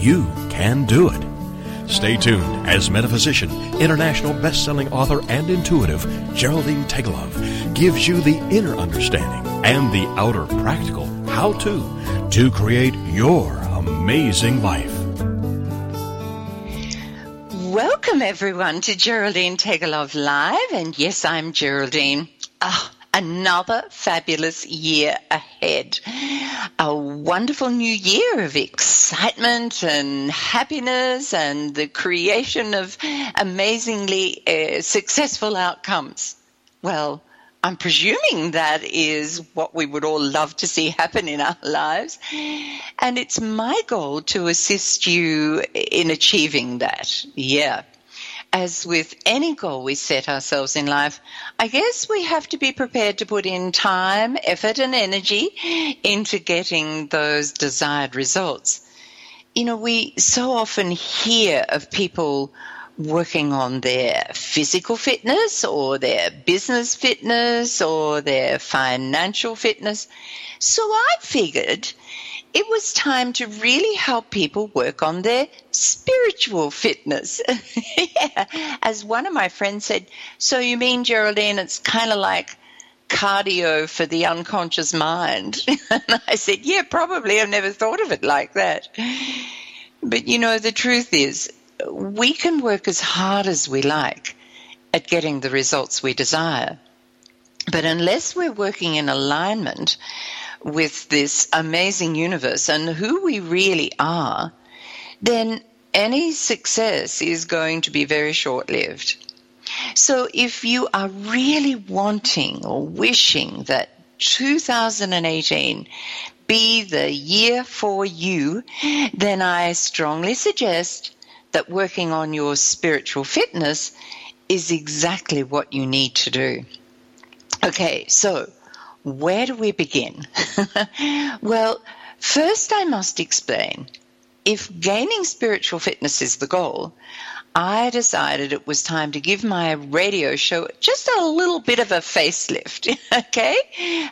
you can do it. Stay tuned as metaphysician, international best-selling author, and intuitive Geraldine Teggelove gives you the inner understanding and the outer practical how-to to create your amazing life. Welcome everyone to Geraldine Teggelove Live, and yes, I'm Geraldine. Oh, another fabulous year ahead. A wonderful new year of excitement and happiness and the creation of amazingly uh, successful outcomes. Well, I'm presuming that is what we would all love to see happen in our lives. And it's my goal to assist you in achieving that. Yeah as with any goal we set ourselves in life, I guess we have to be prepared to put in time, effort, and energy into getting those desired results. You know, we so often hear of people working on their physical fitness or their business fitness or their financial fitness. So I figured it was time to really help people work on their spiritual fitness. yeah. As one of my friends said, so you mean, Geraldine, it's kind of like cardio for the unconscious mind? and I said, yeah, probably. I've never thought of it like that. But you know, the truth is, we can work as hard as we like at getting the results we desire. But unless we're working in alignment with this amazing universe and who we really are, then any success is going to be very short lived. So if you are really wanting or wishing that 2018 be the year for you, then I strongly suggest that working on your spiritual fitness is exactly what you need to do. Okay, so where do we begin? well, first I must explain if gaining spiritual fitness is the goal, I decided it was time to give my radio show just a little bit of a facelift. okay?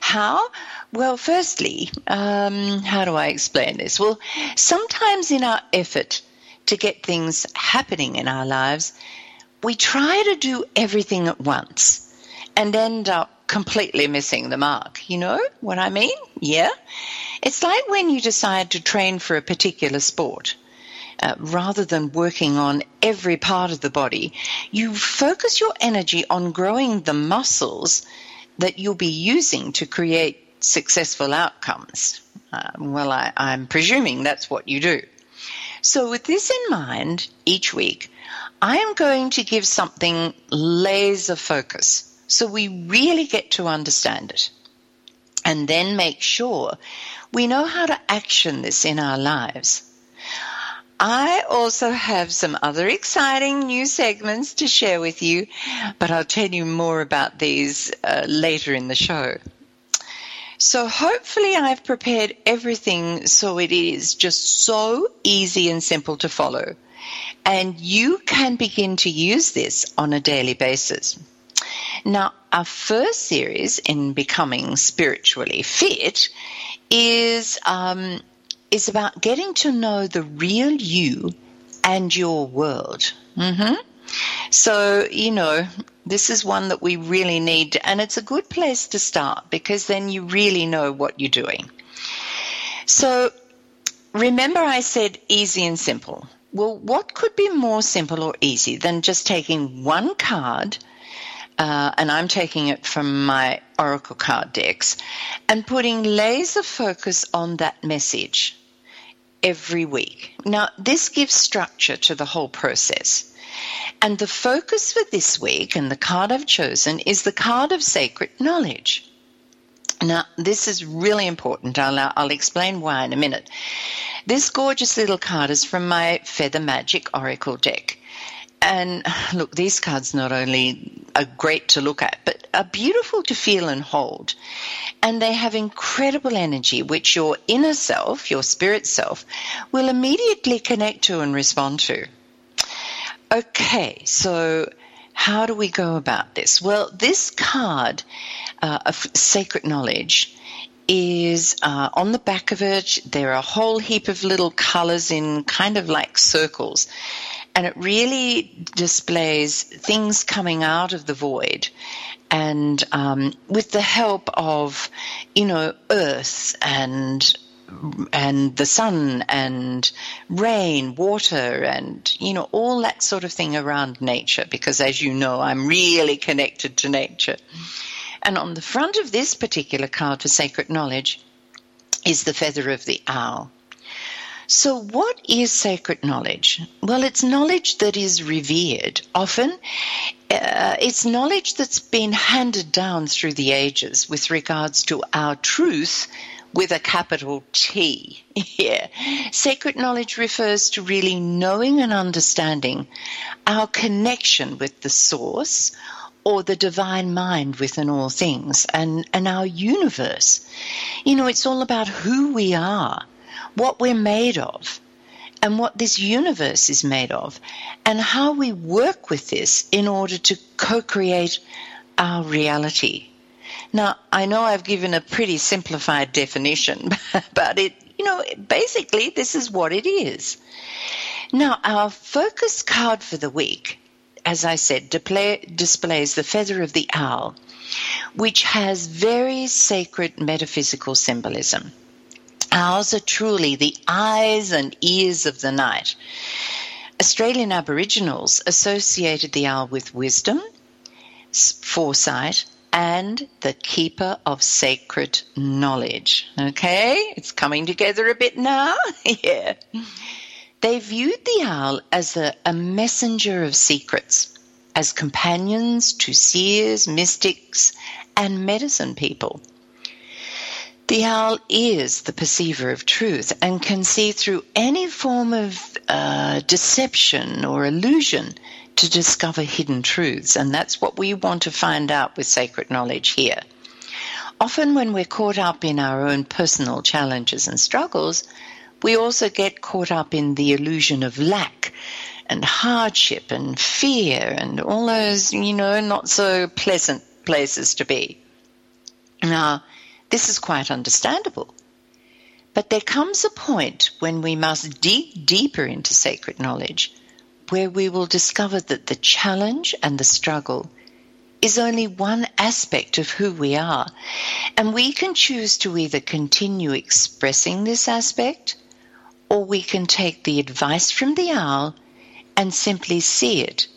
How? Well, firstly, um, how do I explain this? Well, sometimes in our effort to get things happening in our lives, we try to do everything at once and end up completely missing the mark. You know what I mean? Yeah. It's like when you decide to train for a particular sport. Uh, rather than working on every part of the body, you focus your energy on growing the muscles that you'll be using to create successful outcomes. Uh, well, I, I'm presuming that's what you do. So, with this in mind, each week, I am going to give something laser focus so we really get to understand it and then make sure we know how to action this in our lives. I also have some other exciting new segments to share with you, but I'll tell you more about these uh, later in the show. So hopefully I've prepared everything so it is just so easy and simple to follow. And you can begin to use this on a daily basis. Now, our first series in becoming spiritually fit is um, is about getting to know the real you and your world. Mm-hmm. So, you know, this is one that we really need, and it's a good place to start because then you really know what you're doing. So, remember, I said easy and simple. Well, what could be more simple or easy than just taking one card uh, and I'm taking it from my Oracle card decks, and putting laser focus on that message every week. Now, this gives structure to the whole process. And the focus for this week, and the card I've chosen, is the card of sacred knowledge. Now, this is really important. I'll, I'll explain why in a minute. This gorgeous little card is from my Feather Magic Oracle deck. And look, these cards not only are great to look at, but are beautiful to feel and hold. And they have incredible energy, which your inner self, your spirit self, will immediately connect to and respond to. Okay, so how do we go about this? Well, this card uh, of sacred knowledge is uh, on the back of it. There are a whole heap of little colors in kind of like circles. And it really displays things coming out of the void. And um, with the help of, you know, earth and and the sun and rain, water, and you know all that sort of thing around nature. Because as you know, I'm really connected to nature. And on the front of this particular card for sacred knowledge is the feather of the owl. So, what is sacred knowledge? Well, it's knowledge that is revered. Often, uh, it's knowledge that's been handed down through the ages with regards to our truth with a capital T. Yeah. Sacred knowledge refers to really knowing and understanding our connection with the source or the divine mind within all things and, and our universe. You know, it's all about who we are what we're made of and what this universe is made of and how we work with this in order to co-create our reality. Now, I know I've given a pretty simplified definition, but it, you know, basically this is what it is. Now, our focus card for the week, as I said, displays the feather of the owl, which has very sacred metaphysical symbolism. Owls are truly the eyes and ears of the night. Australian Aboriginals associated the owl with wisdom, foresight, and the keeper of sacred knowledge. Okay, it's coming together a bit now. yeah. They viewed the owl as a, a messenger of secrets, as companions to seers, mystics, and medicine people. The owl is the perceiver of truth and can see through any form of uh, deception or illusion to discover hidden truths. And that's what we want to find out with sacred knowledge here. Often, when we're caught up in our own personal challenges and struggles, we also get caught up in the illusion of lack and hardship and fear and all those, you know, not so pleasant places to be. Now, this is quite understandable. But there comes a point when we must dig deeper into sacred knowledge where we will discover that the challenge and the struggle is only one aspect of who we are. And we can choose to either continue expressing this aspect or we can take the advice from the owl and simply see it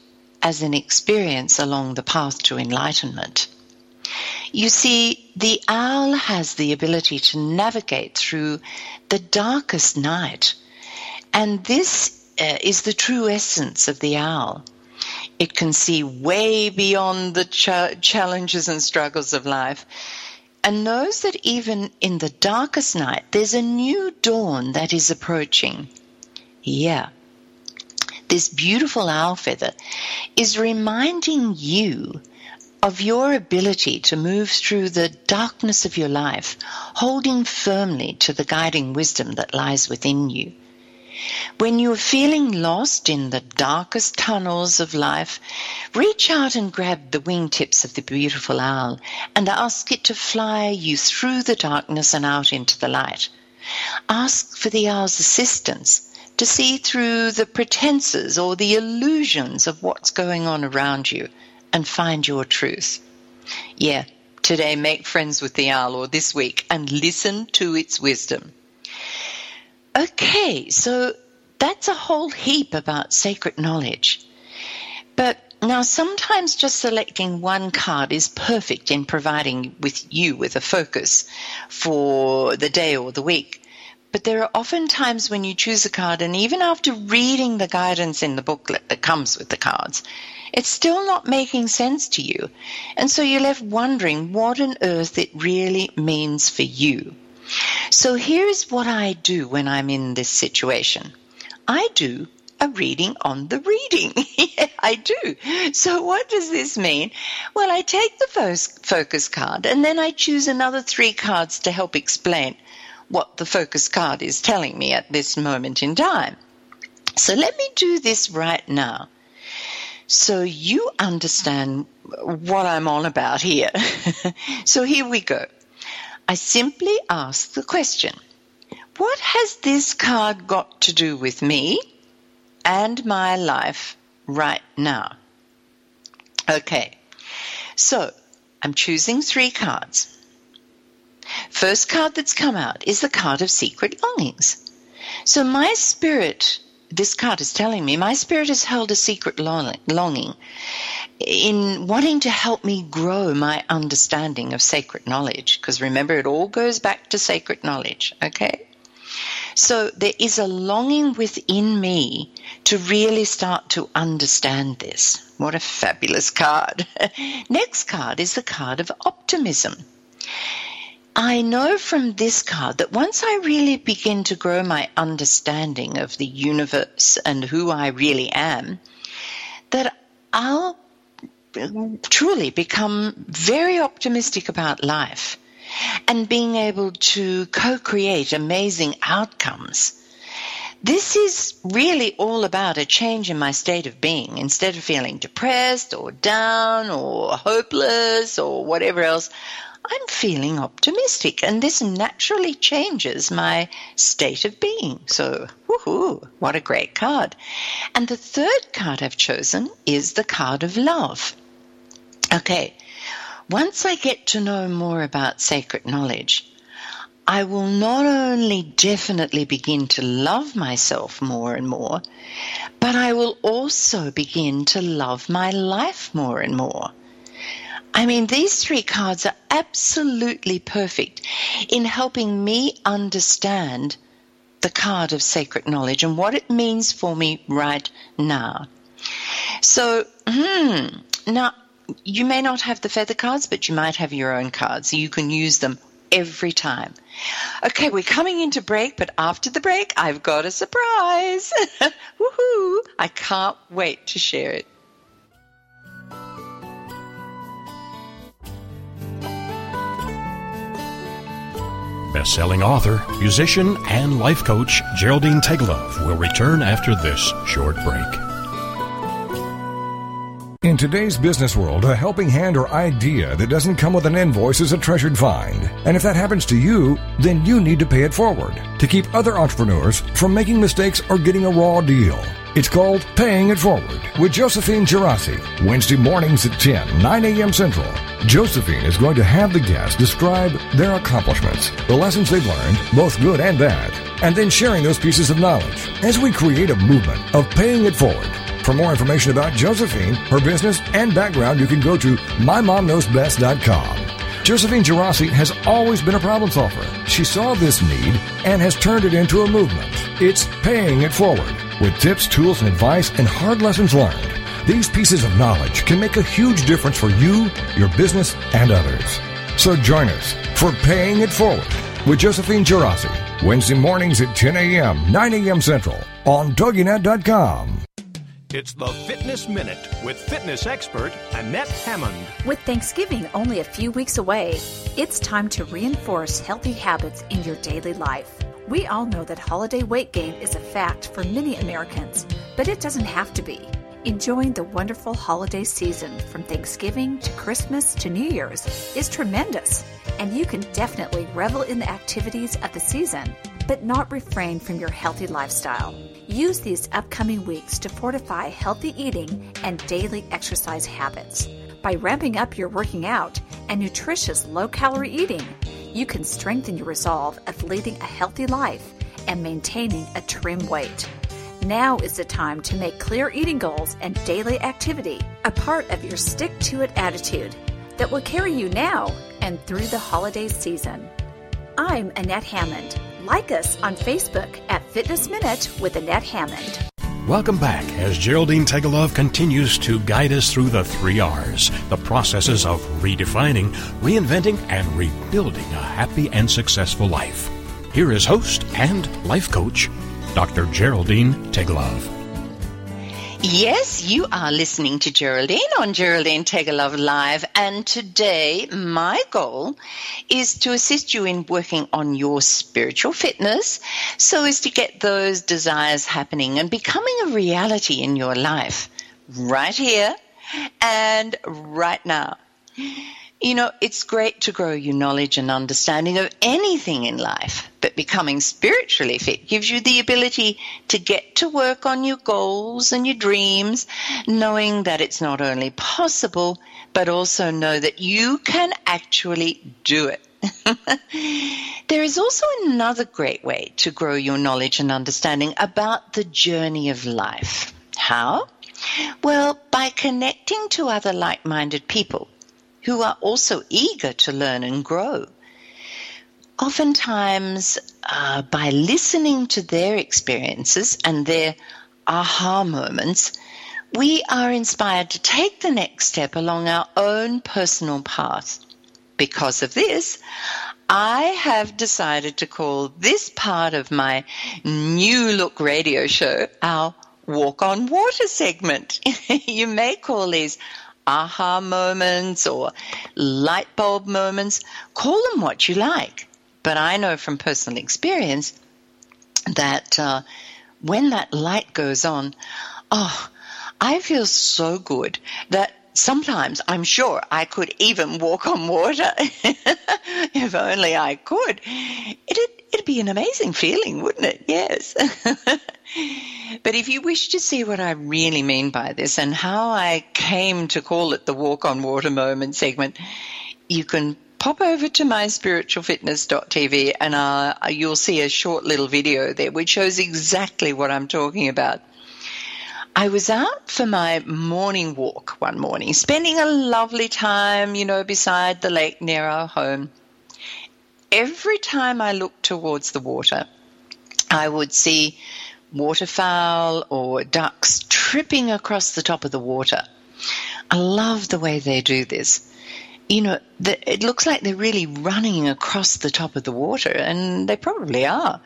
as an experience along the path to enlightenment. You see, the owl has the ability to navigate through the darkest night. And this uh, is the true essence of the owl. It can see way beyond the ch- challenges and struggles of life and knows that even in the darkest night, there's a new dawn that is approaching. Yeah. This beautiful owl feather is reminding you of your ability to move through the darkness of your life, holding firmly to the guiding wisdom that lies within you. When you're feeling lost in the darkest tunnels of life, reach out and grab the wingtips of the beautiful owl and ask it to fly you through the darkness and out into the light. Ask for the owl's assistance to see through the pretenses or the illusions of what's going on around you and find your truth. Yeah, today make friends with the owl or this week and listen to its wisdom. Okay, so that's a whole heap about sacred knowledge. But now sometimes just selecting one card is perfect in providing with you with a focus for the day or the week. But there are often times when you choose a card and even after reading the guidance in the booklet that comes with the cards, it's still not making sense to you. And so you're left wondering what on earth it really means for you. So here's what I do when I'm in this situation I do a reading on the reading. I do. So what does this mean? Well, I take the focus card and then I choose another three cards to help explain what the focus card is telling me at this moment in time. So let me do this right now. So you understand what I'm on about here. so here we go. I simply ask the question What has this card got to do with me and my life right now? Okay, so I'm choosing three cards. First card that's come out is the card of secret longings. So my spirit, this card is telling me, my spirit has held a secret longing in wanting to help me grow my understanding of sacred knowledge. Because remember, it all goes back to sacred knowledge, okay? So there is a longing within me to really start to understand this. What a fabulous card. Next card is the card of optimism. I know from this card that once I really begin to grow my understanding of the universe and who I really am, that I'll truly become very optimistic about life and being able to co create amazing outcomes. This is really all about a change in my state of being. Instead of feeling depressed or down or hopeless or whatever else, I'm feeling optimistic, and this naturally changes my state of being. So, woohoo, what a great card. And the third card I've chosen is the card of love. Okay, once I get to know more about sacred knowledge, I will not only definitely begin to love myself more and more, but I will also begin to love my life more and more. I mean, these three cards are absolutely perfect in helping me understand the card of sacred knowledge and what it means for me right now. So, hmm, now you may not have the feather cards, but you might have your own cards. You can use them every time. Okay, we're coming into break, but after the break, I've got a surprise. Woohoo! I can't wait to share it. Best-selling author, musician, and life coach Geraldine Teggelove will return after this short break. In today's business world, a helping hand or idea that doesn't come with an invoice is a treasured find. And if that happens to you, then you need to pay it forward to keep other entrepreneurs from making mistakes or getting a raw deal. It's called Paying It Forward with Josephine Girassi, Wednesday mornings at 10, 9 a.m. Central. Josephine is going to have the guests describe their accomplishments, the lessons they've learned, both good and bad, and then sharing those pieces of knowledge as we create a movement of paying it forward. For more information about Josephine, her business, and background, you can go to mymomknowsbest.com. Josephine Girassi has always been a problem solver. She saw this need and has turned it into a movement. It's paying it forward with tips, tools, and advice and hard lessons learned. These pieces of knowledge can make a huge difference for you, your business, and others. So join us for Paying It Forward with Josephine Girassi, Wednesday mornings at 10 a.m., 9 a.m. Central on TogiNet.com. It's the Fitness Minute with fitness expert Annette Hammond. With Thanksgiving only a few weeks away, it's time to reinforce healthy habits in your daily life. We all know that holiday weight gain is a fact for many Americans, but it doesn't have to be. Enjoying the wonderful holiday season from Thanksgiving to Christmas to New Year's is tremendous, and you can definitely revel in the activities of the season, but not refrain from your healthy lifestyle. Use these upcoming weeks to fortify healthy eating and daily exercise habits. By ramping up your working out and nutritious low calorie eating, you can strengthen your resolve of leading a healthy life and maintaining a trim weight. Now is the time to make clear eating goals and daily activity a part of your stick to it attitude that will carry you now and through the holiday season. I'm Annette Hammond. Like us on Facebook at Fitness Minute with Annette Hammond. Welcome back as Geraldine Teggelove continues to guide us through the three R's, the processes of redefining, reinventing, and rebuilding a happy and successful life. Here is host and life coach, Dr. Geraldine Teggelove. Yes, you are listening to Geraldine on Geraldine Teggelove Live, and today my goal is to assist you in working on your spiritual fitness so as to get those desires happening and becoming a reality in your life right here and right now. You know, it's great to grow your knowledge and understanding of anything in life, but becoming spiritually fit gives you the ability to get to work on your goals and your dreams, knowing that it's not only possible, but also know that you can actually do it. there is also another great way to grow your knowledge and understanding about the journey of life. How? Well, by connecting to other like minded people who are also eager to learn and grow. Oftentimes, uh, by listening to their experiences and their aha moments, we are inspired to take the next step along our own personal path. Because of this, I have decided to call this part of my new look radio show our Walk on Water segment. you may call these aha moments or light bulb moments. Call them what you like. But I know from personal experience that uh, when that light goes on, oh, I feel so good that sometimes I'm sure I could even walk on water. if only I could. It'd, it'd be an amazing feeling, wouldn't it? Yes. but if you wish to see what I really mean by this and how I came to call it the walk on water moment segment, you can pop over to my spiritualfitness.tv and uh, you'll see a short little video there which shows exactly what I'm talking about. I was out for my morning walk one morning, spending a lovely time, you know, beside the lake near our home. Every time I looked towards the water, I would see waterfowl or ducks tripping across the top of the water. I love the way they do this. You know, the, it looks like they're really running across the top of the water, and they probably are.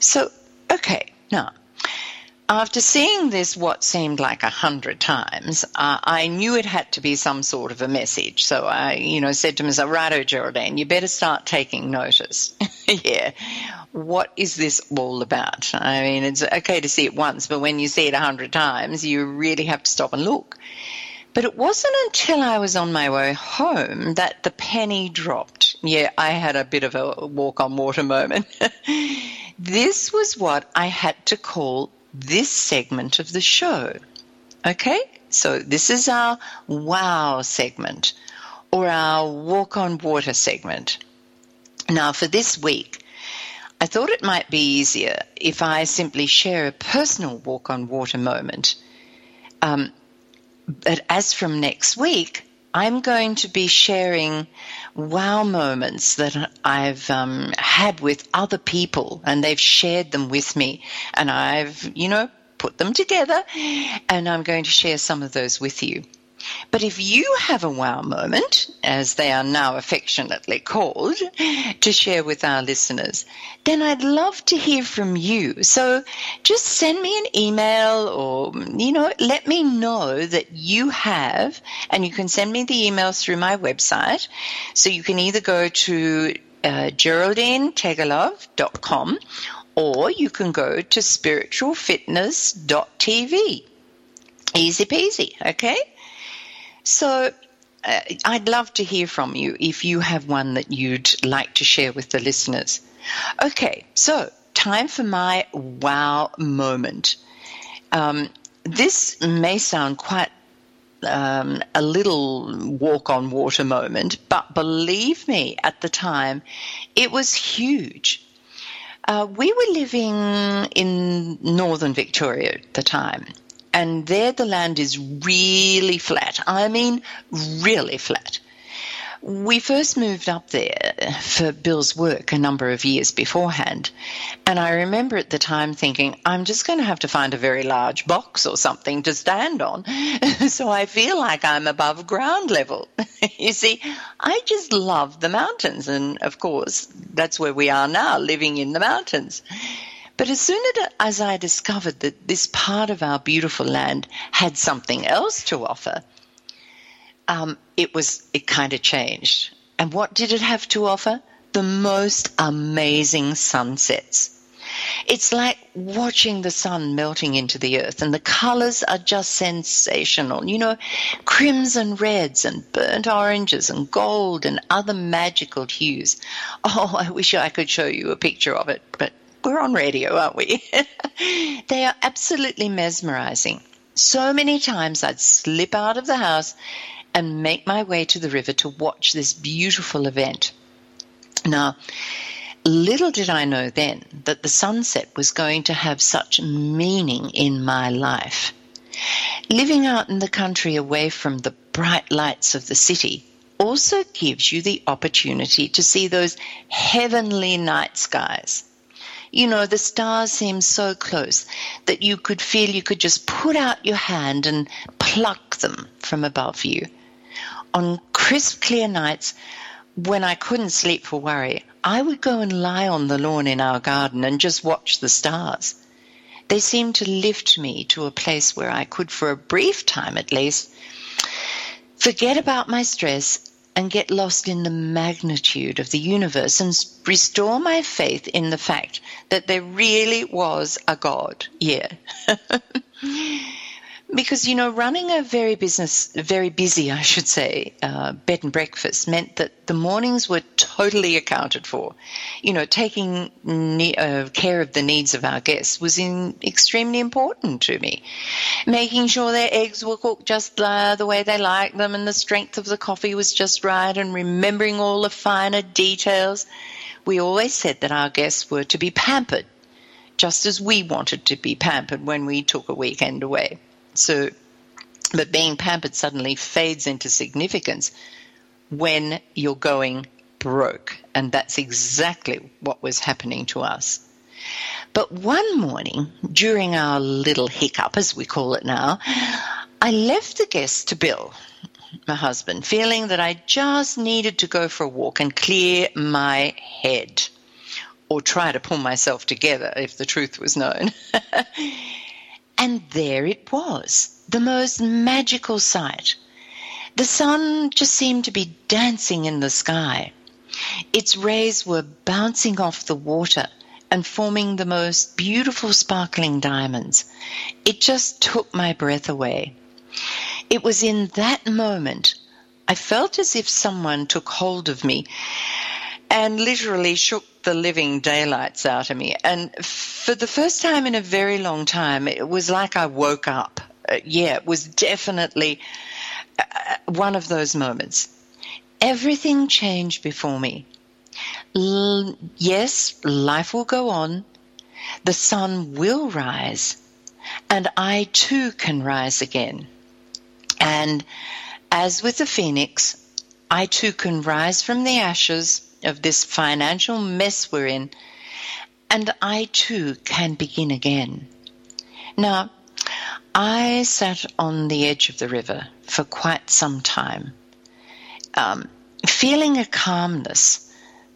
So, okay, now after seeing this what seemed like a hundred times, uh, I knew it had to be some sort of a message. So I, you know, said to myself, righto, Geraldine, you better start taking notice. yeah. What is this all about? I mean, it's okay to see it once, but when you see it a hundred times, you really have to stop and look. But it wasn't until I was on my way home that the penny dropped. Yeah, I had a bit of a walk on water moment. this was what I had to call this segment of the show. Okay? So this is our wow segment or our walk on water segment. Now, for this week, I thought it might be easier if I simply share a personal walk on water moment. Um, but as from next week, I'm going to be sharing wow moments that I've um, had with other people and they've shared them with me. And I've, you know, put them together and I'm going to share some of those with you. But if you have a wow moment, as they are now affectionately called, to share with our listeners, then I'd love to hear from you. So just send me an email or, you know, let me know that you have, and you can send me the emails through my website. So you can either go to uh, or you can go to spiritualfitness.tv. Easy peasy, okay? So uh, I'd love to hear from you if you have one that you'd like to share with the listeners. Okay, so time for my wow moment. Um, this may sound quite um, a little walk on water moment, but believe me, at the time, it was huge. Uh, we were living in northern Victoria at the time, and there the land is really flat. I mean, really flat. We first moved up there for Bill's work a number of years beforehand, and I remember at the time thinking, I'm just going to have to find a very large box or something to stand on so I feel like I'm above ground level. you see, I just love the mountains, and of course, that's where we are now, living in the mountains. But as soon as I discovered that this part of our beautiful land had something else to offer, um, it was it kind of changed. And what did it have to offer? The most amazing sunsets. It's like watching the sun melting into the earth, and the colors are just sensational. You know, crimson reds and burnt oranges and gold and other magical hues. Oh, I wish I could show you a picture of it, but we're on radio, aren't we? they are absolutely mesmerizing. So many times I'd slip out of the house and make my way to the river to watch this beautiful event. Now, little did I know then that the sunset was going to have such meaning in my life. Living out in the country away from the bright lights of the city also gives you the opportunity to see those heavenly night skies. You know, the stars seem so close that you could feel you could just put out your hand and pluck them from above you on crisp, clear nights when I couldn't sleep for worry, I would go and lie on the lawn in our garden and just watch the stars. They seemed to lift me to a place where I could, for a brief time at least, forget about my stress and get lost in the magnitude of the universe and restore my faith in the fact that there really was a God. Yeah. because you know running a very business very busy i should say uh, bed and breakfast meant that the mornings were totally accounted for. You know taking ne- uh, care of the needs of our guests was in, extremely important to me. Making sure their eggs were cooked just uh, the way they liked them and the strength of the coffee was just right and remembering all the finer details. We always said that our guests were to be pampered just as we wanted to be pampered when we took a weekend away so, but being pampered suddenly fades into significance when you're going broke. And that's exactly what was happening to us. But one morning, during our little hiccup, as we call it now, I left the guest to Bill, my husband, feeling that I just needed to go for a walk and clear my head, or try to pull myself together if the truth was known. And there it was, the most magical sight. The sun just seemed to be dancing in the sky. Its rays were bouncing off the water and forming the most beautiful sparkling diamonds. It just took my breath away. It was in that moment I felt as if someone took hold of me and literally shook the living daylights out of me. And for the first time in a very long time, it was like I woke up. Uh, yeah, it was definitely uh, one of those moments. Everything changed before me. L- yes, life will go on. The sun will rise. And I too can rise again. And as with the phoenix, I too can rise from the ashes of this financial mess we're in, and I too can begin again. Now, I sat on the edge of the river for quite some time, um, feeling a calmness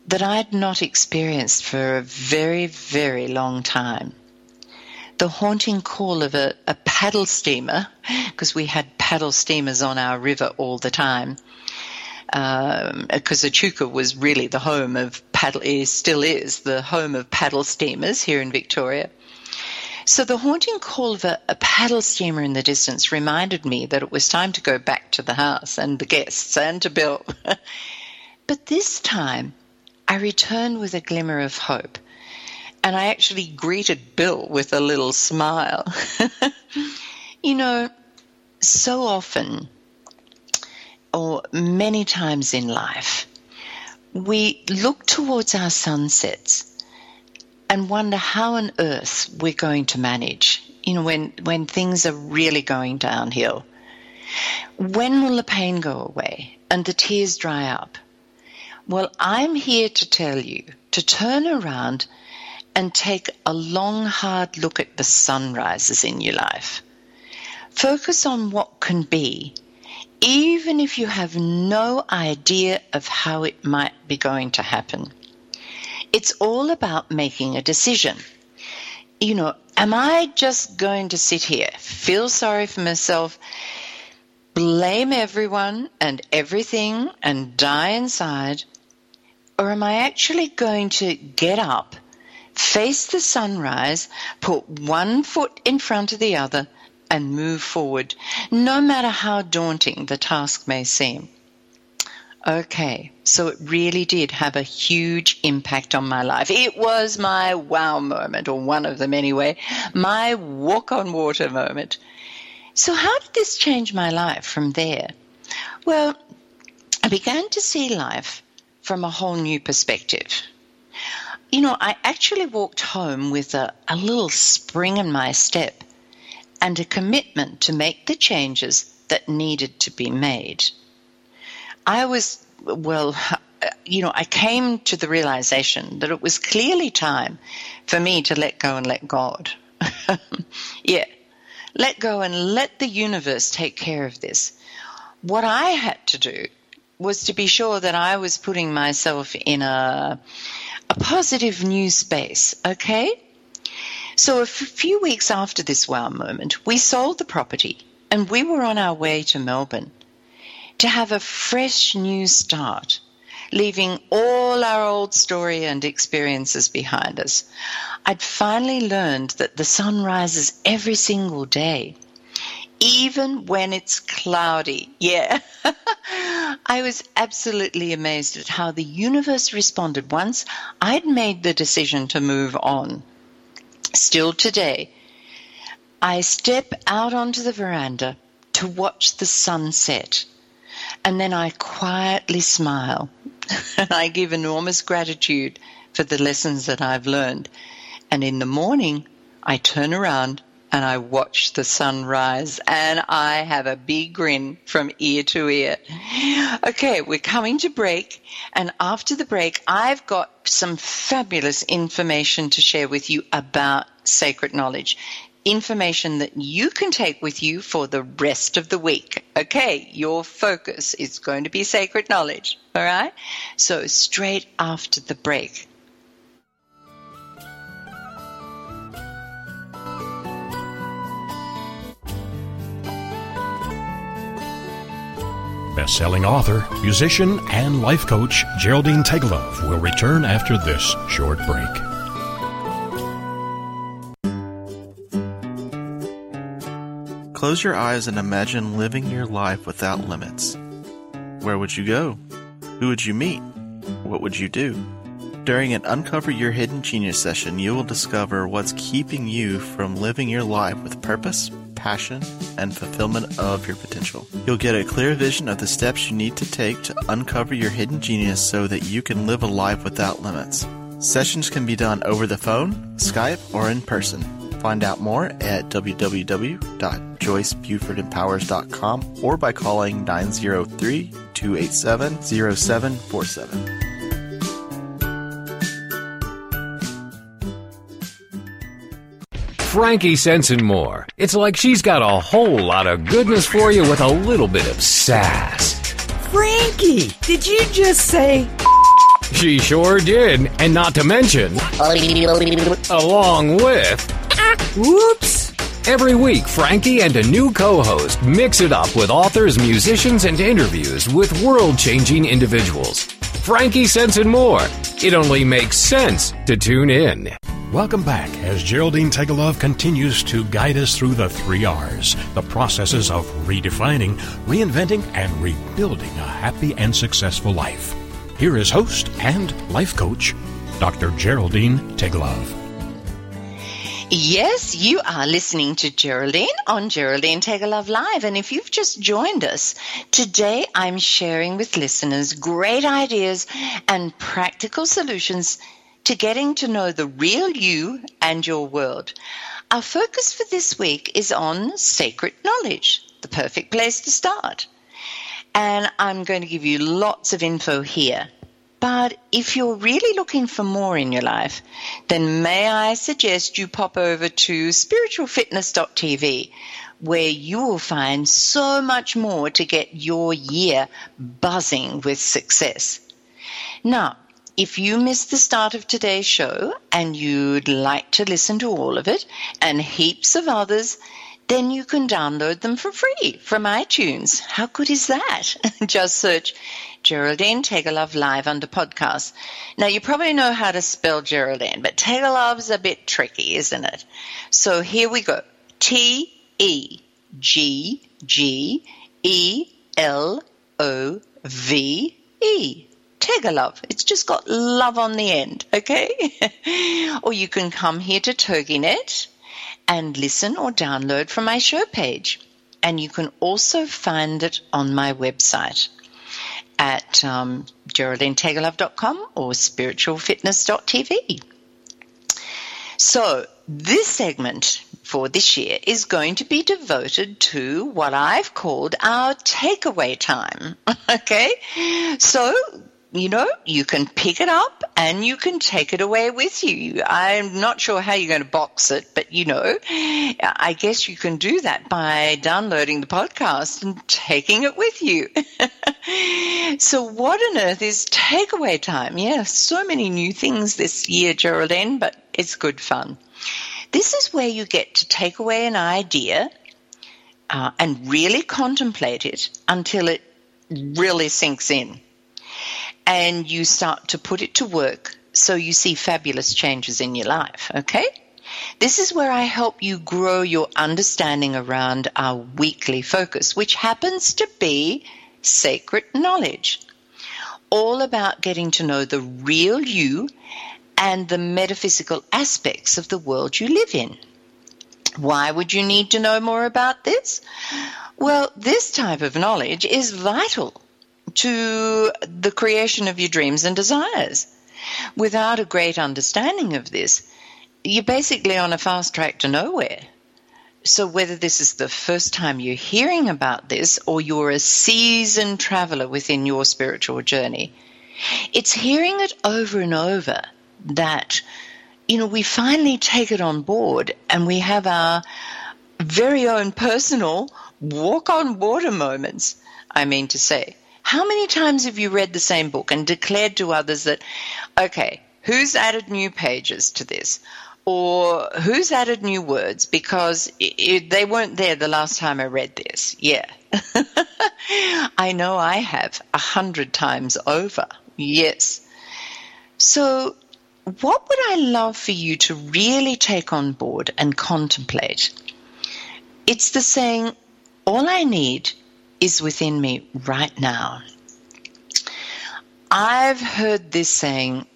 that I had not experienced for a very, very long time. The haunting call of a, a paddle steamer, because we had paddle steamers on our river all the time, because um, Echuca was really the home of paddle, is, still is the home of paddle steamers here in Victoria. So the haunting call of a, a, paddle steamer in the distance reminded me that it was time to go back to the house and the guests and to Bill. but this time, I returned with a glimmer of hope, and I actually greeted Bill with a little smile. you know, so often or many times in life, we look towards our sunsets and wonder how on earth we're going to manage, you know, when, when things are really going downhill. When will the pain go away and the tears dry up? Well, I'm here to tell you to turn around and take a long, hard look at the sunrises in your life. Focus on what can be, even if you have no idea of how it might be going to happen. It's all about making a decision. You know, am I just going to sit here, feel sorry for myself, blame everyone and everything, and die inside? Or am I actually going to get up, face the sunrise, put one foot in front of the other, and move forward, no matter how daunting the task may seem. Okay, so it really did have a huge impact on my life. It was my wow moment, or one of them anyway, my walk on water moment. So, how did this change my life from there? Well, I began to see life from a whole new perspective. You know, I actually walked home with a, a little spring in my step and a commitment to make the changes that needed to be made. I was, well, you know, I came to the realization that it was clearly time for me to let go and let God. yeah, let go and let the universe take care of this. What I had to do was to be sure that I was putting myself in a, a positive new space, okay? So a few weeks after this wow moment, we sold the property and we were on our way to Melbourne to have a fresh new start, leaving all our old story and experiences behind us. I'd finally learned that the sun rises every single day, even when it's cloudy. Yeah. I was absolutely amazed at how the universe responded once I'd made the decision to move on. Still today, I step out onto the veranda to watch the sunset, and then I quietly smile and I give enormous gratitude for the lessons that I've learned. And in the morning, I turn around and I watch the sun rise and I have a big grin from ear to ear. Okay, we're coming to break. And after the break, I've got some fabulous information to share with you about sacred knowledge. Information that you can take with you for the rest of the week. Okay, your focus is going to be sacred knowledge. All right? So, straight after the break. Best-selling author, musician, and life coach Geraldine Teggelove will return after this short break. Close your eyes and imagine living your life without limits. Where would you go? Who would you meet? What would you do? During an Uncover Your Hidden Genius session, you will discover what's keeping you from living your life with purpose, passion, and fulfillment of your potential. You'll get a clear vision of the steps you need to take to uncover your hidden genius so that you can live a life without limits. Sessions can be done over the phone, Skype, or in person. Find out more at www.joycebufordempowers.com or by calling 903 287 0747. Frankincense and more. It's like she's got a whole lot of goodness for you with a little bit of sass. Frankie, did you just say? She sure did, and not to mention, along with. Whoops! Every week, Frankie and a new co host mix it up with authors, musicians, and interviews with world changing individuals. Frankincense and more. It only makes sense to tune in. Welcome back as Geraldine Teggelove continues to guide us through the three R's, the processes of redefining, reinventing, and rebuilding a happy and successful life. Here is host and life coach, Dr. Geraldine Teggelove. Yes, you are listening to Geraldine on Geraldine Teggelove Live. And if you've just joined us, today I'm sharing with listeners great ideas and practical solutions to getting to know the real you and your world. Our focus for this week is on sacred knowledge, the perfect place to start. And I'm going to give you lots of info here. But if you're really looking for more in your life, then may I suggest you pop over to spiritualfitness.tv where you will find so much more to get your year buzzing with success. Now, if you missed the start of today's show and you'd like to listen to all of it and heaps of others, then you can download them for free from iTunes. How good is that? Just search Geraldine Teggelove Live under podcast. Now you probably know how to spell Geraldine, but Teggelove's a bit tricky, isn't it? So here we go. T E G G E L O V E. Teggelove. It's just got love on the end, okay? or you can come here to TogiNet and listen or download from my show page. And you can also find it on my website at um, or spiritualfitness.tv. So this segment for this year is going to be devoted to what I've called our takeaway time. okay? So you know, you can pick it up and you can take it away with you. I'm not sure how you're going to box it, but you know, I guess you can do that by downloading the podcast and taking it with you. so what on earth is takeaway time? Yeah, so many new things this year, Geraldine, but it's good fun. This is where you get to take away an idea uh, and really contemplate it until it really sinks in and you start to put it to work so you see fabulous changes in your life, okay? This is where I help you grow your understanding around our weekly focus, which happens to be sacred knowledge. All about getting to know the real you and the metaphysical aspects of the world you live in. Why would you need to know more about this? Well, this type of knowledge is vital to the creation of your dreams and desires. Without a great understanding of this, you're basically on a fast track to nowhere. So, whether this is the first time you're hearing about this or you're a seasoned traveler within your spiritual journey, it's hearing it over and over that, you know, we finally take it on board and we have our very own personal walk on water moments, I mean to say. How many times have you read the same book and declared to others that, okay, who's added new pages to this? Or who's added new words because it, it, they weren't there the last time I read this? Yeah. I know I have a hundred times over. Yes. So, what would I love for you to really take on board and contemplate? It's the saying, all I need is within me right now. I've heard this saying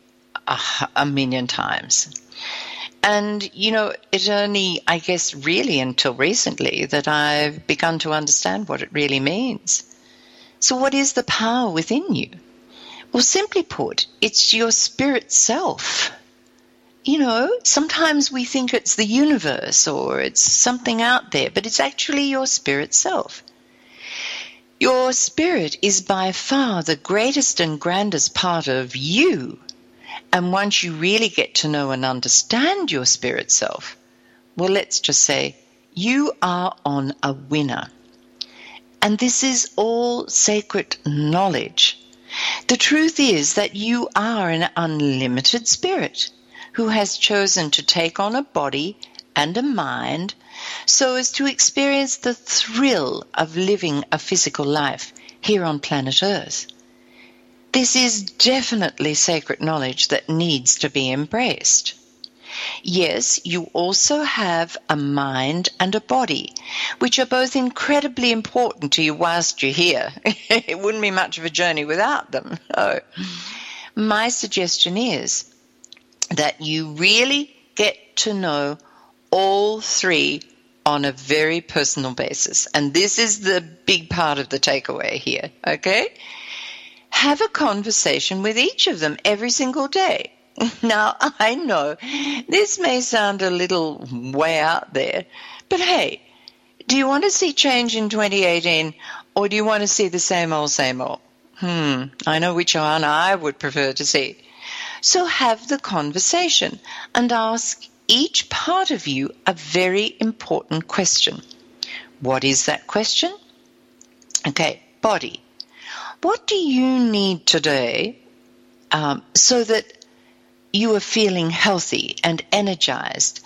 a, a, million times. And, you know, it only, I guess, really until recently that I've begun to understand what it really means. So, what is the power within you? Well, simply put, it's your spirit self. You know, sometimes we think it's the universe or it's something out there, but it's actually your spirit self. Your spirit is by far the greatest and grandest part of you. And once you really get to know and understand your spirit self, well, let's just say you are on a winner. And this is all sacred knowledge. The truth is that you are an unlimited spirit who has chosen to take on a body and a mind so as to experience the thrill of living a physical life here on planet Earth. This is definitely sacred knowledge that needs to be embraced. Yes, you also have a mind and a body, which are both incredibly important to you whilst you're here. it wouldn't be much of a journey without them. Oh. My suggestion is that you really get to know all three on a very personal basis. And this is the big part of the takeaway here, okay? Have a conversation with each of them every single day. Now, I know this may sound a little way out there, but hey, do you want to see change in 2018 or do you want to see the same old, same old? Hmm, I know which one I would prefer to see. So have the conversation and ask each part of you a very important question. What is that question? Okay, body. What do you need today um, so that you are feeling healthy and energized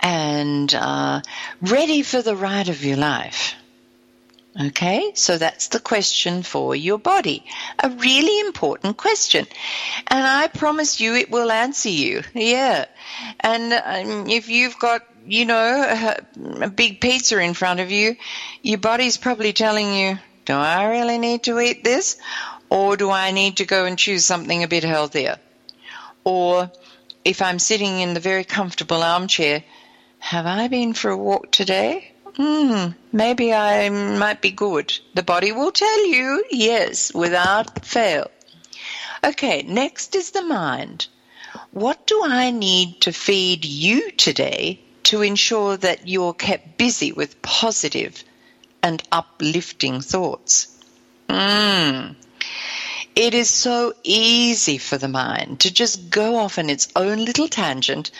and uh, ready for the ride of your life? Okay, so that's the question for your body. A really important question. And I promise you it will answer you. Yeah. And um, if you've got, you know, a, a big pizza in front of you, your body's probably telling you, do I really need to eat this? Or do I need to go and choose something a bit healthier? Or if I'm sitting in the very comfortable armchair, have I been for a walk today? Hmm, maybe I might be good. The body will tell you, yes, without fail. Okay, next is the mind. What do I need to feed you today to ensure that you're kept busy with positive and uplifting thoughts? Hmm. It is so easy for the mind to just go off on its own little tangent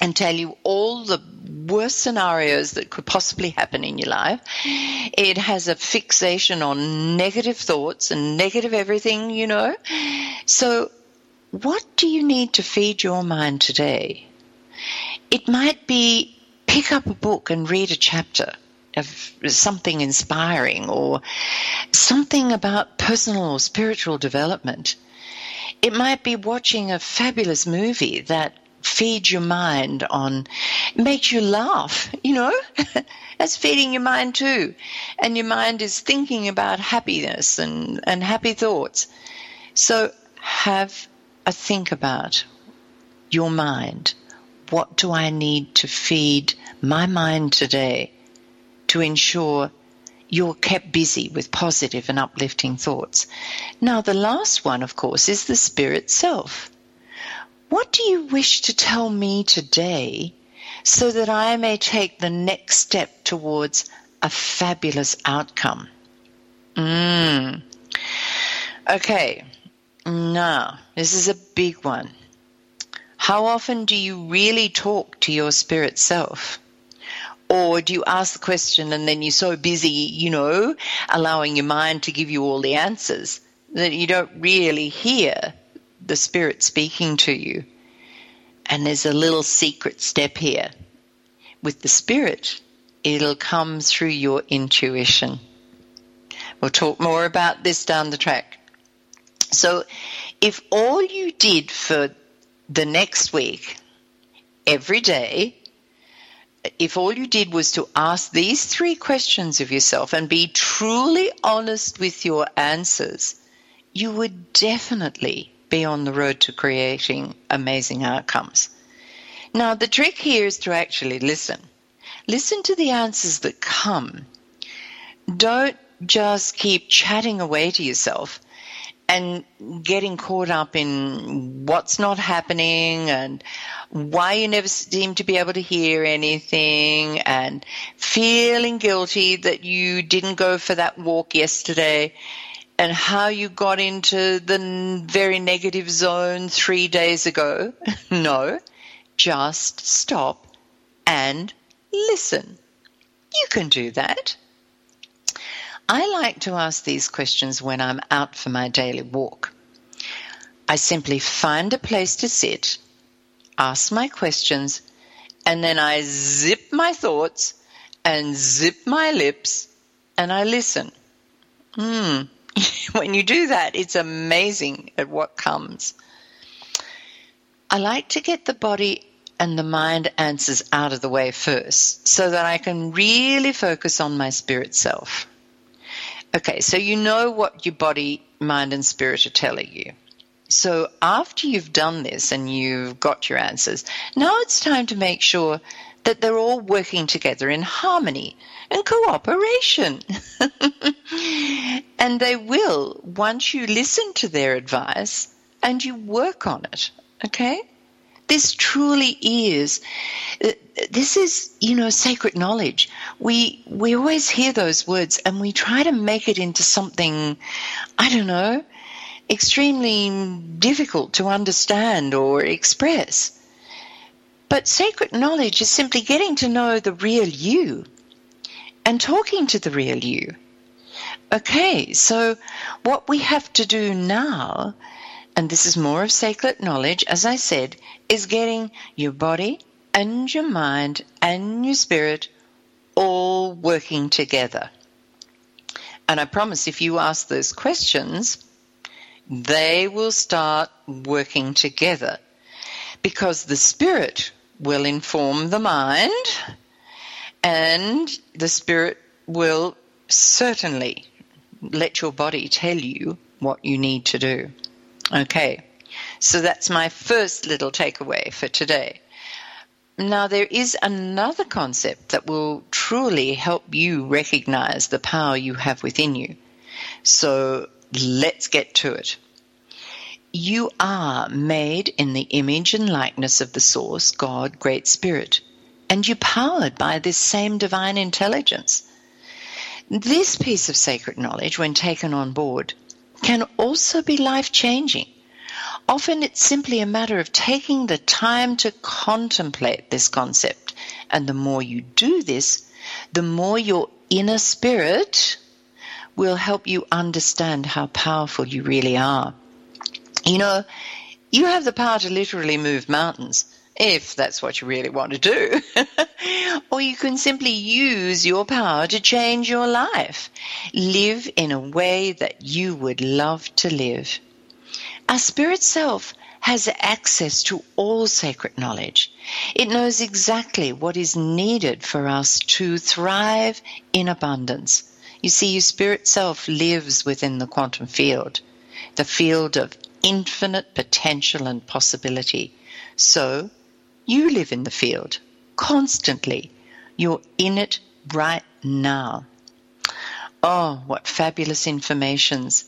and tell you all the worst scenarios that could possibly happen in your life. It has a fixation on negative thoughts and negative everything, you know. So, what do you need to feed your mind today? It might be pick up a book and read a chapter of something inspiring or something about personal or spiritual development. It might be watching a fabulous movie that feeds your mind on, makes you laugh, you know? That's feeding your mind too. And your mind is thinking about happiness and, and happy thoughts. So have a think about your mind. What do I need to feed my mind today to ensure you're kept busy with positive and uplifting thoughts? Now, the last one, of course, is the spirit self. What do you wish to tell me today so that I may take the next step towards a fabulous outcome? Mm. Okay, now this is a big one. How often do you really talk to your spirit self? Or do you ask the question and then you're so busy, you know, allowing your mind to give you all the answers that you don't really hear the Spirit speaking to you. And there's a little secret step here. With the Spirit, it'll come through your intuition. We'll talk more about this down the track. So, if all you did for the next week, every day, if all you did was to ask these three questions of yourself and be truly honest with your answers, you would definitely be on the road to creating amazing outcomes. Now, the trick here is to actually listen. Listen to the answers that come. Don't just keep chatting away to yourself and getting caught up in what's not happening and why you never seem to be able to hear anything and feeling guilty that you didn't go for that walk yesterday and how you got into the very negative zone three days ago. no, just stop and listen. You can do that. I like to ask these questions when I'm out for my daily walk. I simply find a place to sit, ask my questions, and then I zip my thoughts and zip my lips and I listen. Hmm, when you do that, it's amazing at what comes. I like to get the body and the mind answers out of the way first so that I can really focus on my spirit self. Okay, so you know what your body, mind, and spirit are telling you. So after you've done this and you've got your answers, now it's time to make sure that they're all working together in harmony and cooperation. and they will once you listen to their advice and you work on it Okay? This truly is, uh, this is, you know, sacred knowledge. We, we always hear those words and we try to make it into something, I don't know, extremely difficult to understand or express. But sacred knowledge is simply getting to know the real you and talking to the real you. Okay, so what we have to do now, and this is more of sacred knowledge, as I said, is getting your body and your mind and your spirit all working together. And I promise if you ask those questions, they will start working together because the spirit will inform the mind and the spirit will certainly let your body tell you what you need to do. Okay, so that's my first little takeaway for today. Now, there is another concept that will truly help you recognize the power you have within you. So let's get to it. You are made in the image and likeness of the Source, God, Great Spirit, and you're powered by this same divine intelligence. This piece of sacred knowledge, when taken on board, can also be life changing. Often it's simply a matter of taking the time to contemplate this concept. And the more you do this, the more your inner spirit will help you understand how powerful you really are. You know, you have the power to literally move mountains if that's what you really want to do. or you can simply use your power to change your life. Live in a way that you would love to live. Our spirit self has access to all sacred knowledge. It knows exactly what is needed for us to thrive in abundance. You see, your spirit self lives within the quantum field, the field of infinite potential and possibility. So, you live in the field constantly. You're in it right now. Oh, what fabulous informations.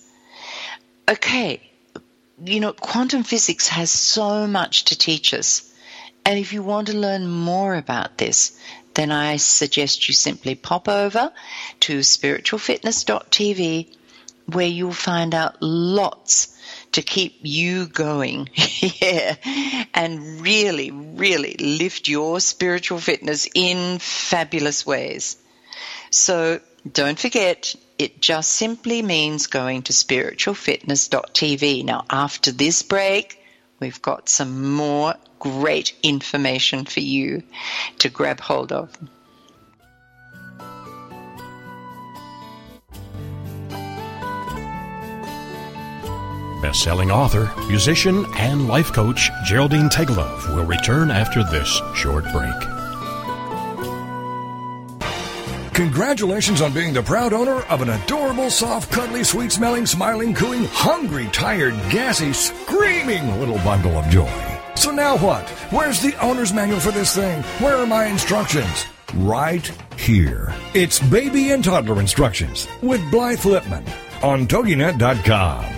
Okay, you know, quantum physics has so much to teach us. And if you want to learn more about this, then I suggest you simply pop over to spiritualfitness.tv where you'll find out lots to keep you going. yeah. And really, really lift your spiritual fitness in fabulous ways. So don't forget, it just simply means going to spiritualfitness.tv. Now, after this break, we've got some more great information for you to grab hold of. Best-selling author, musician, and life coach Geraldine Teggelove will return after this short break. Congratulations on being the proud owner of an adorable, soft, cuddly, sweet smelling, smiling, cooing, hungry, tired, gassy, screaming little bundle of joy. So now what? Where's the owner's manual for this thing? Where are my instructions? Right here. It's baby and toddler instructions with Blythe Lipman on TogiNet.com.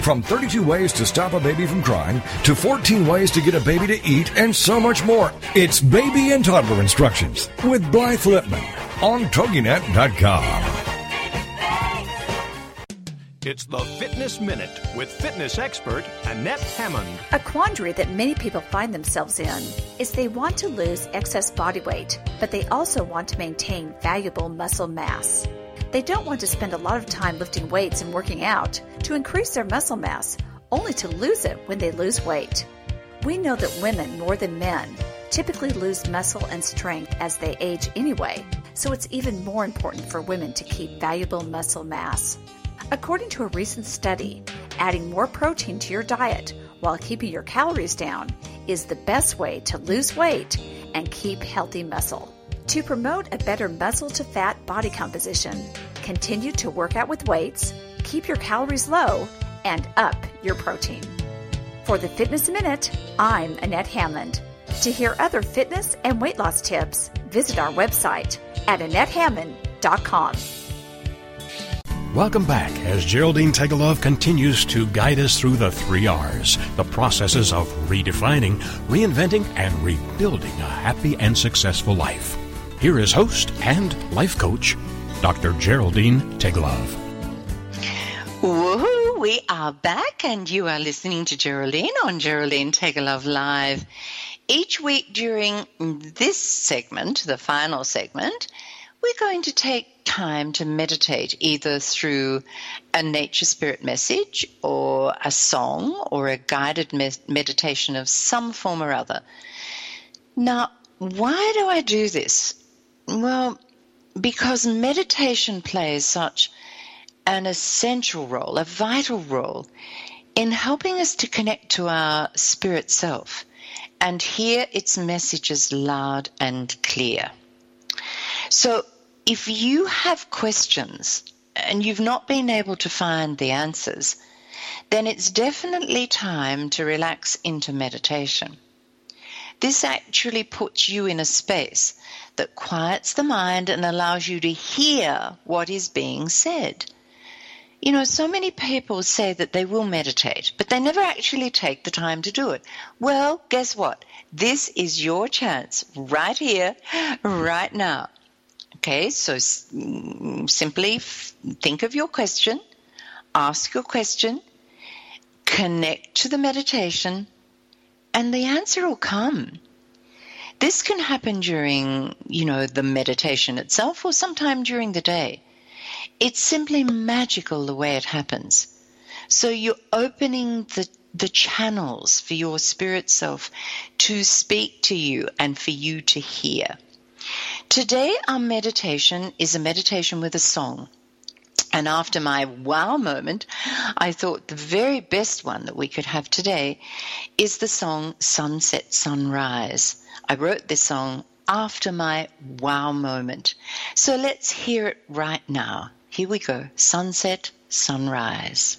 From 32 ways to stop a baby from crying to 14 ways to get a baby to eat and so much more. It's Baby and Toddler Instructions with Blythe Lipman on TogiNet.com. It's the Fitness Minute with fitness expert Annette Hammond. A quandary that many people find themselves in is they want to lose excess body weight, but they also want to maintain valuable muscle mass. They don't want to spend a lot of time lifting weights and working out to increase their muscle mass, only to lose it when they lose weight. We know that women, more than men, typically lose muscle and strength as they age anyway, so it's even more important for women to keep valuable muscle mass. According to a recent study, adding more protein to your diet while keeping your calories down is the best way to lose weight and keep healthy muscle. To promote a better muscle to fat body composition, Continue to work out with weights, keep your calories low, and up your protein. For the Fitness Minute, I'm Annette Hammond. To hear other fitness and weight loss tips, visit our website at AnnetteHammond.com. Welcome back as Geraldine Teggelove continues to guide us through the three R's, the processes of redefining, reinventing, and rebuilding a happy and successful life. Here is host and life coach, Dr. Geraldine Teggelove. Woohoo! We are back, and you are listening to Geraldine on Geraldine Teggelove Live. Each week during this segment, the final segment, we're going to take time to meditate either through a nature spirit message or a song or a guided meditation of some form or other. Now, why do I do this? Well, because meditation plays such an essential role, a vital role in helping us to connect to our spirit self and hear its messages loud and clear. So, if you have questions and you've not been able to find the answers, then it's definitely time to relax into meditation. This actually puts you in a space that quiets the mind and allows you to hear what is being said. You know, so many people say that they will meditate, but they never actually take the time to do it. Well, guess what? This is your chance right here, right now. Okay, so mm, simply think of your question, ask your question, connect to the meditation, and the answer will come. This can happen during, you know, the meditation itself or sometime during the day. It's simply magical the way it happens. So you're opening the, the channels for your spirit self to speak to you and for you to hear. Today, our meditation is a meditation with a song. And after my wow moment, I thought the very best one that we could have today is the song Sunset Sunrise. I wrote this song after my wow moment. So let's hear it right now. Here we go Sunset Sunrise.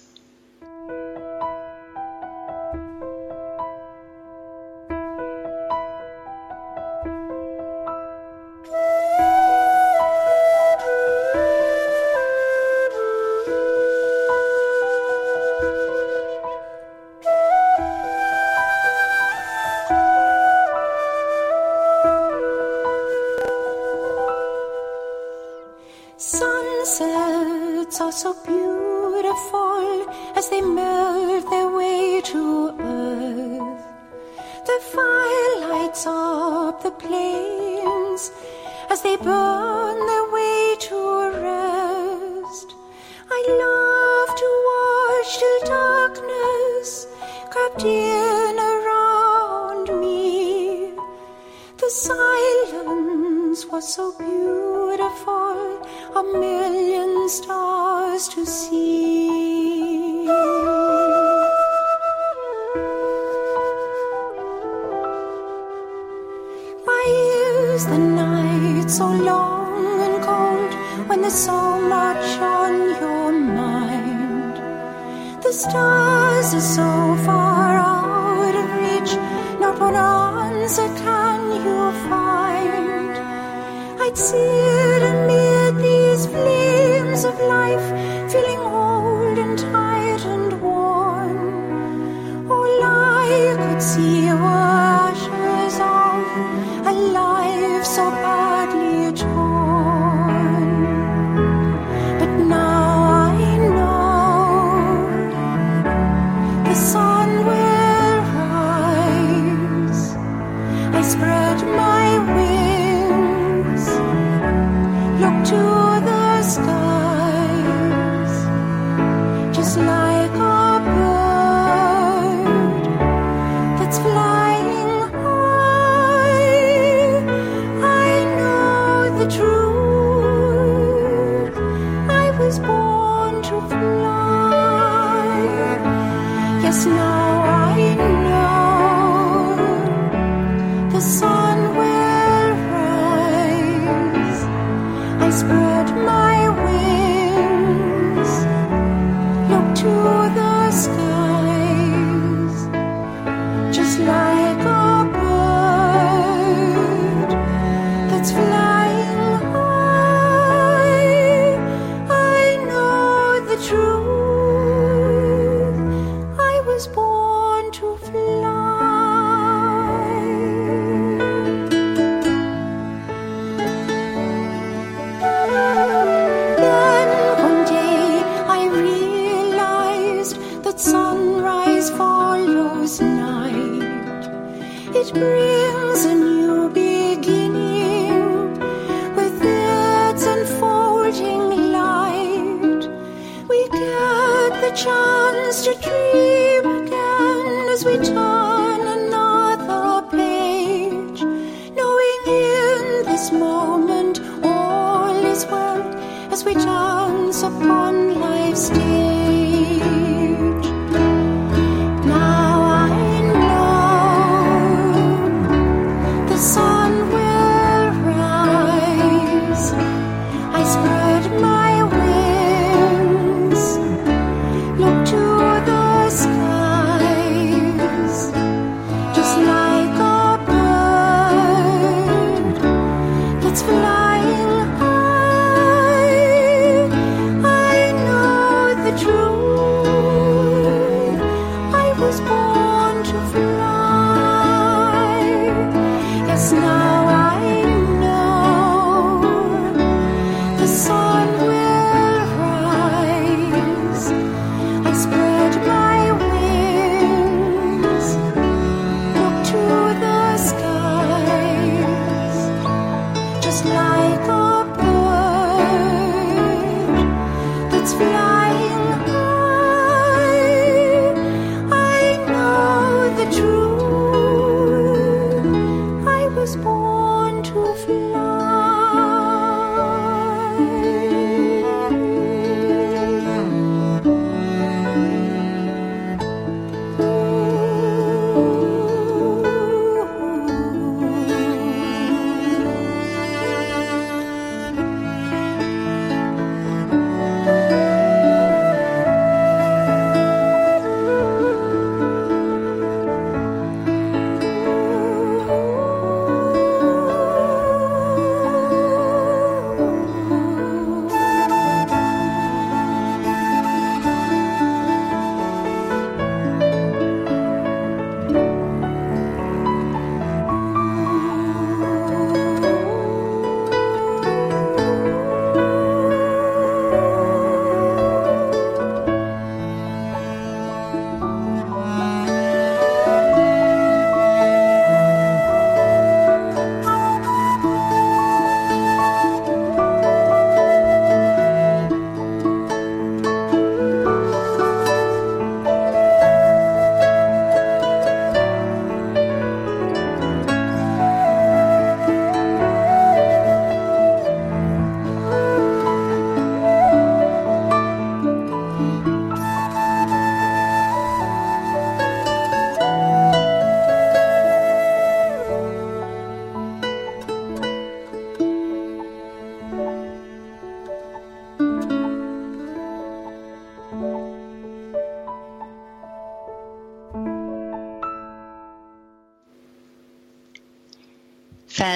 It's like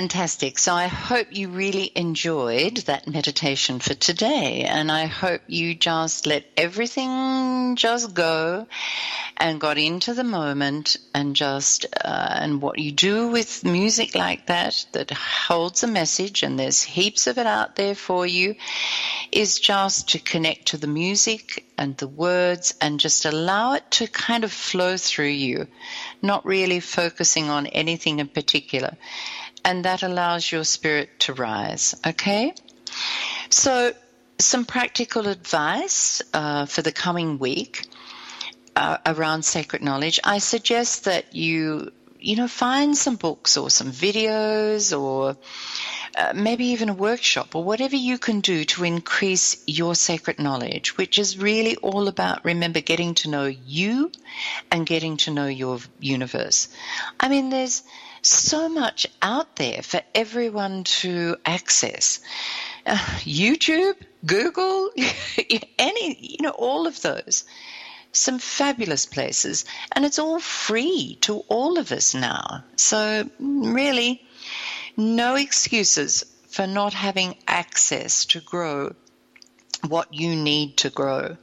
Fantastic. So I hope you really enjoyed that meditation for today. And I hope you just let everything just go and got into the moment and just, uh, and what you do with music like that, that holds a message and there's heaps of it out there for you, is just to connect to the music and the words and just allow it to kind of flow through you, not really focusing on anything in particular and that allows your spirit to rise. Okay? So, some practical advice uh, for the coming week uh, around sacred knowledge. I suggest that you, you know, find some books or some videos or uh, maybe even a workshop or whatever you can do to increase your sacred knowledge, which is really all about, remember, getting to know you and getting to know your universe. I mean, there's so much out there for everyone to access. Uh, YouTube, Google, any, you know, all of those. some fabulous places, and it's all free to all of us now. So, really, no excuses for not having access to grow what you need to grow.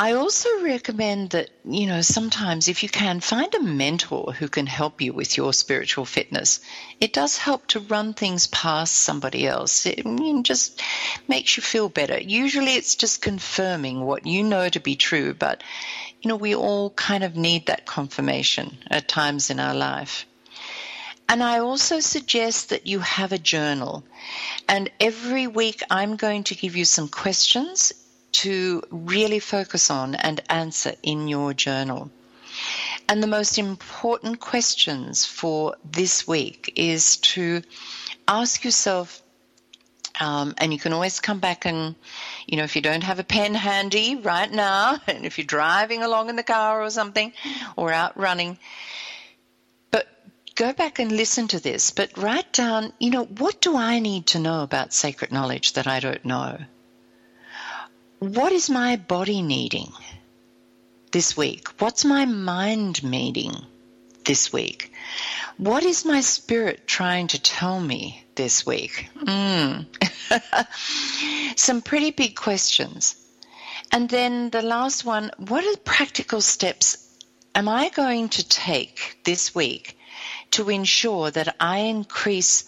I also recommend that, you know, sometimes if you can, find a mentor who can help you with your spiritual fitness. It does help to run things past somebody else. It just makes you feel better. Usually it's just confirming what you know to be true, but, you know, we all kind of need that confirmation at times in our life. And I also suggest that you have a journal. And every week I'm going to give you some questions to really focus on and answer in your journal. And the most important questions for this week is to ask yourself, um, and you can always come back and, you know, if you don't have a pen handy right now, and if you're driving along in the car or something, or out running, but go back and listen to this. But write down, you know, what do I need to know about sacred knowledge that I don't know? What is my body needing this week? What's my mind needing this week? What is my spirit trying to tell me this week? Mm. Some pretty big questions. And then the last one what are practical steps am I going to take this week to ensure that I increase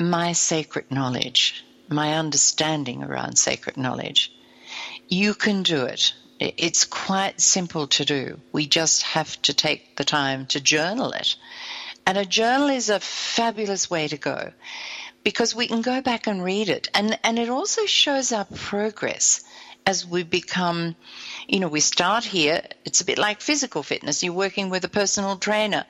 my sacred knowledge, my understanding around sacred knowledge? You can do it. It's quite simple to do. We just have to take the time to journal it. And a journal is a fabulous way to go because we can go back and read it. And, and it also shows our progress as we become, you know, we start here. It's a bit like physical fitness. You're working with a personal trainer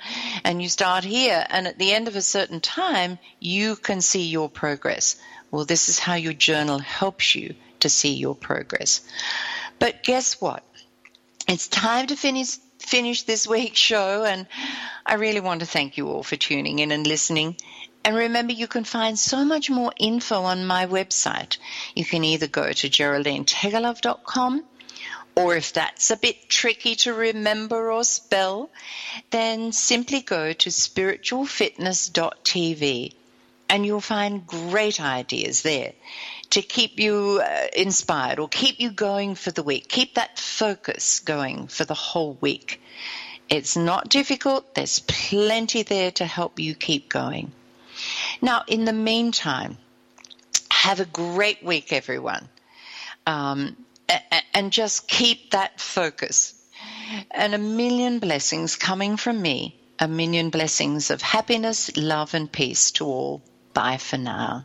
and you start here, and at the end of a certain time, you can see your progress. Well, this is how your journal helps you to see your progress. But guess what? It's time to finish finish this week's show and I really want to thank you all for tuning in and listening. And remember, you can find so much more info on my website. You can either go to geraldineteggelove.com or if that's a bit tricky to remember or spell, then simply go to spiritualfitness.tv and you'll find great ideas there to keep you uh, inspired or keep you going for the week. Keep that focus going for the whole week. It's not difficult. There's plenty there to help you keep going. Now, in the meantime, have a great week, everyone. Um, and just keep that focus. And a million blessings coming from me, a million blessings of happiness, love, and peace to all. Bye for now.